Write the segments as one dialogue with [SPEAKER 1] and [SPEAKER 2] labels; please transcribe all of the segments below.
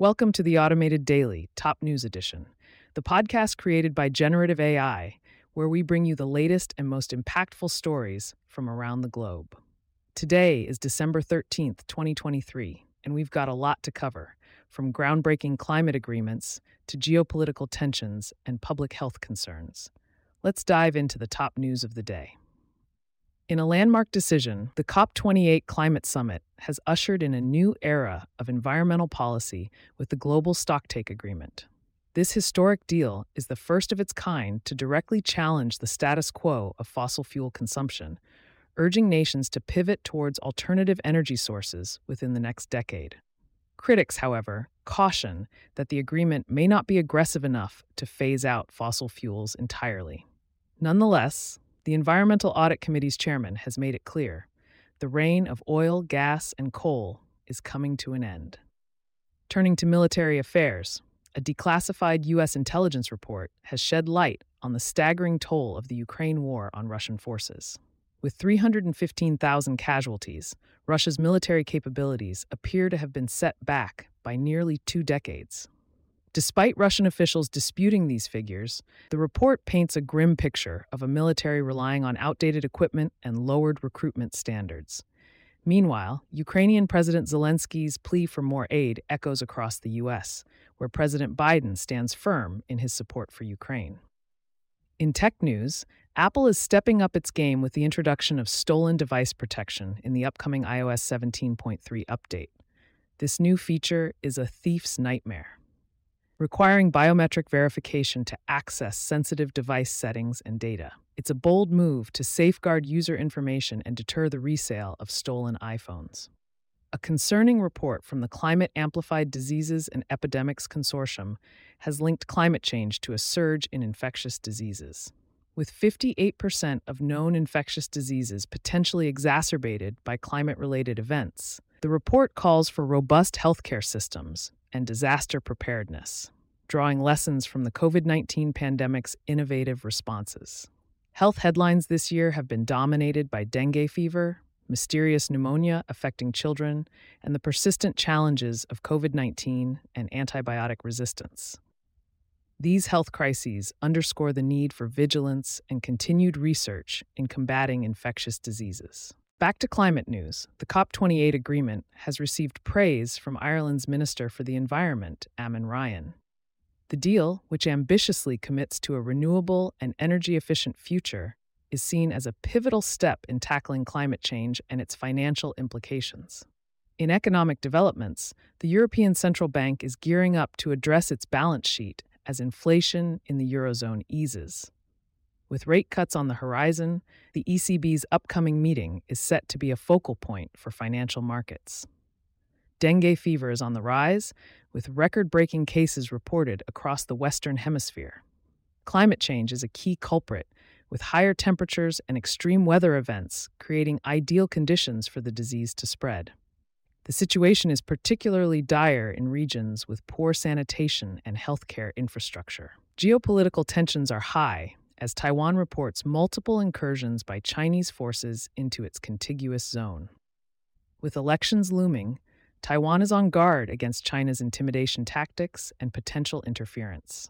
[SPEAKER 1] Welcome to the Automated Daily, Top News Edition, the podcast created by Generative AI, where we bring you the latest and most impactful stories from around the globe. Today is December 13th, 2023, and we've got a lot to cover, from groundbreaking climate agreements to geopolitical tensions and public health concerns. Let's dive into the top news of the day. In a landmark decision, the COP28 Climate Summit has ushered in a new era of environmental policy with the Global Stocktake Agreement. This historic deal is the first of its kind to directly challenge the status quo of fossil fuel consumption, urging nations to pivot towards alternative energy sources within the next decade. Critics, however, caution that the agreement may not be aggressive enough to phase out fossil fuels entirely. Nonetheless, the Environmental Audit Committee's chairman has made it clear the reign of oil, gas, and coal is coming to an end. Turning to military affairs, a declassified U.S. intelligence report has shed light on the staggering toll of the Ukraine war on Russian forces. With 315,000 casualties, Russia's military capabilities appear to have been set back by nearly two decades. Despite Russian officials disputing these figures, the report paints a grim picture of a military relying on outdated equipment and lowered recruitment standards. Meanwhile, Ukrainian President Zelensky's plea for more aid echoes across the U.S., where President Biden stands firm in his support for Ukraine. In tech news, Apple is stepping up its game with the introduction of stolen device protection in the upcoming iOS 17.3 update. This new feature is a thief's nightmare requiring biometric verification to access sensitive device settings and data. It's a bold move to safeguard user information and deter the resale of stolen iPhones. A concerning report from the Climate Amplified Diseases and Epidemics Consortium has linked climate change to a surge in infectious diseases. With 58% of known infectious diseases potentially exacerbated by climate related events, the report calls for robust healthcare systems and disaster preparedness, drawing lessons from the COVID 19 pandemic's innovative responses. Health headlines this year have been dominated by dengue fever, mysterious pneumonia affecting children, and the persistent challenges of COVID 19 and antibiotic resistance. These health crises underscore the need for vigilance and continued research in combating infectious diseases. Back to climate news. The COP28 agreement has received praise from Ireland's Minister for the Environment, Eamon Ryan. The deal, which ambitiously commits to a renewable and energy efficient future, is seen as a pivotal step in tackling climate change and its financial implications. In economic developments, the European Central Bank is gearing up to address its balance sheet as inflation in the Eurozone eases. With rate cuts on the horizon, the ECB's upcoming meeting is set to be a focal point for financial markets. Dengue fever is on the rise, with record breaking cases reported across the Western Hemisphere. Climate change is a key culprit, with higher temperatures and extreme weather events creating ideal conditions for the disease to spread. The situation is particularly dire in regions with poor sanitation and healthcare infrastructure. Geopolitical tensions are high, as Taiwan reports multiple incursions by Chinese forces into its contiguous zone. With elections looming, Taiwan is on guard against China's intimidation tactics and potential interference.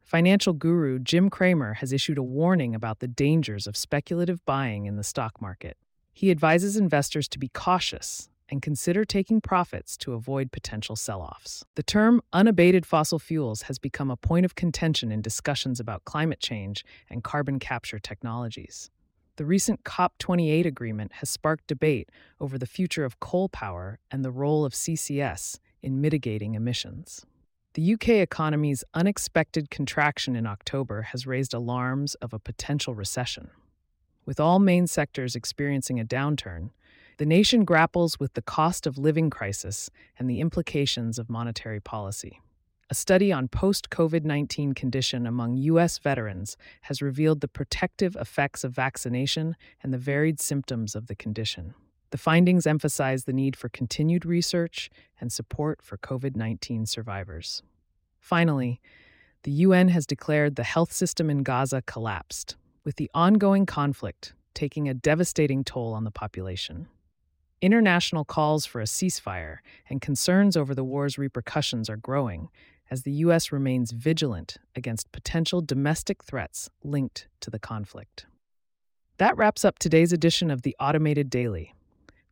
[SPEAKER 1] Financial guru Jim Cramer has issued a warning about the dangers of speculative buying in the stock market. He advises investors to be cautious and consider taking profits to avoid potential sell offs. The term unabated fossil fuels has become a point of contention in discussions about climate change and carbon capture technologies. The recent COP28 agreement has sparked debate over the future of coal power and the role of CCS in mitigating emissions. The UK economy's unexpected contraction in October has raised alarms of a potential recession. With all main sectors experiencing a downturn, the nation grapples with the cost of living crisis and the implications of monetary policy. A study on post COVID 19 condition among U.S. veterans has revealed the protective effects of vaccination and the varied symptoms of the condition. The findings emphasize the need for continued research and support for COVID 19 survivors. Finally, the UN has declared the health system in Gaza collapsed, with the ongoing conflict taking a devastating toll on the population. International calls for a ceasefire and concerns over the war's repercussions are growing as the U.S. remains vigilant against potential domestic threats linked to the conflict. That wraps up today's edition of the Automated Daily.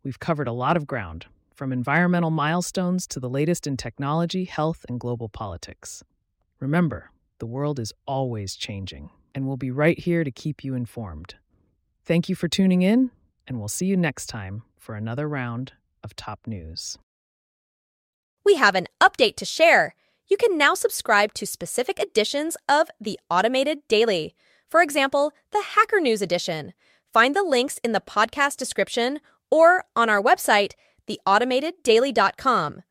[SPEAKER 1] We've covered a lot of ground, from environmental milestones to the latest in technology, health, and global politics. Remember, the world is always changing, and we'll be right here to keep you informed. Thank you for tuning in, and we'll see you next time for another round of top news.
[SPEAKER 2] We have an update to share. You can now subscribe to specific editions of the Automated Daily. For example, the Hacker News edition. Find the links in the podcast description or on our website, theautomateddaily.com.